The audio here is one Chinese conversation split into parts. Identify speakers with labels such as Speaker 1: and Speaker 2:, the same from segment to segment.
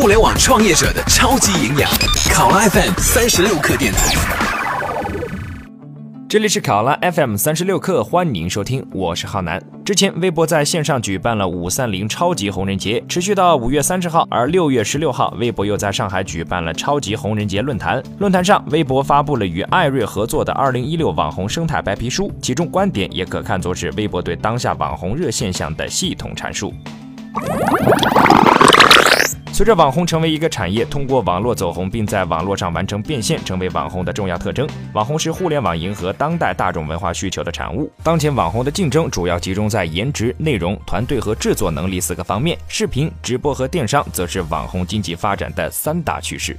Speaker 1: 互联网创业者的超级营养，考拉 FM 三十六克电台。
Speaker 2: 这里是考拉 FM 三十六课，欢迎收听，我是浩南。之前微博在线上举办了五三零超级红人节，持续到五月三十号，而六月十六号，微博又在上海举办了超级红人节论坛。论坛上，微博发布了与艾瑞合作的二零一六网红生态白皮书，其中观点也可看作是微博对当下网红热现象的系统阐述。随着网红成为一个产业，通过网络走红，并在网络上完成变现，成为网红的重要特征。网红是互联网迎合当代大众文化需求的产物。当前网红的竞争主要集中在颜值、内容、团队和制作能力四个方面。视频、直播和电商则是网红经济发展的三大趋势。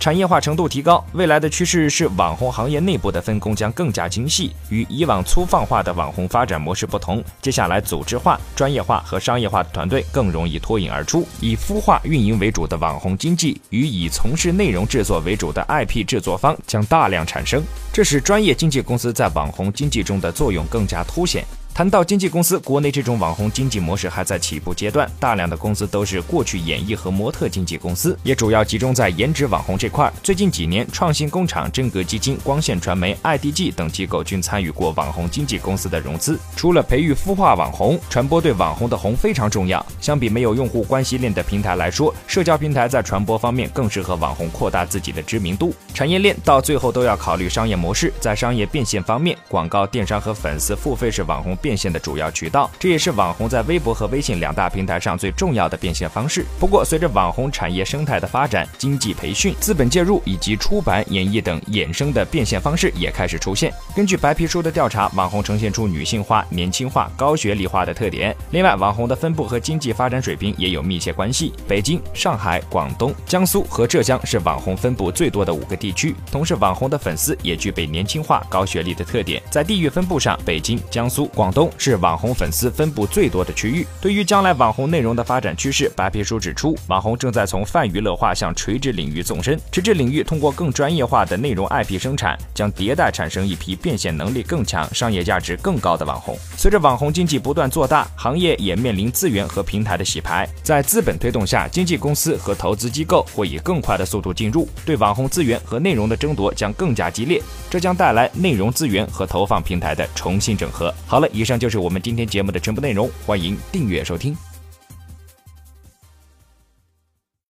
Speaker 2: 产业化程度提高，未来的趋势是网红行业内部的分工将更加精细。与以往粗放化的网红发展模式不同，接下来组织化、专业化和商业化的团队更容易脱颖而出。以孵化运营为主的网红经济与以从事内容制作为主的 IP 制作方将大量产生，这使专业经纪公司在网红经济中的作用更加凸显。谈到经纪公司，国内这种网红经济模式还在起步阶段，大量的公司都是过去演艺和模特经纪公司，也主要集中在颜值网红这块。最近几年，创新工厂、真格基金、光线传媒、IDG 等机构均参与过网红经纪公司的融资。除了培育孵化网红，传播对网红的红非常重要。相比没有用户关系链的平台来说，社交平台在传播方面更适合网红扩大自己的知名度。产业链到最后都要考虑商业模式，在商业变现方面，广告、电商和粉丝付费是网红变。现的主要渠道，这也是网红在微博和微信两大平台上最重要的变现方式。不过，随着网红产业生态的发展，经济培训、资本介入以及出版、演绎等衍生的变现方式也开始出现。根据白皮书的调查，网红呈现出女性化、年轻化、高学历化的特点。另外，网红的分布和经济发展水平也有密切关系。北京、上海、广东、江苏和浙江是网红分布最多的五个地区。同时，网红的粉丝也具备年轻化、高学历的特点。在地域分布上，北京、江苏、广东。是网红粉丝分布最多的区域。对于将来网红内容的发展趋势，白皮书指出，网红正在从泛娱乐化向垂直领域纵深。垂直领域通过更专业化的内容 IP 生产，将迭代产生一批变现能力更强、商业价值更高的网红。随着网红经济不断做大，行业也面临资源和平台的洗牌。在资本推动下，经纪公司和投资机构会以更快的速度进入，对网红资源和内容的争夺将更加激烈。这将带来内容资源和投放平台的重新整合。好了，以上。就是我们今天节目的全部内容，欢迎订阅收听。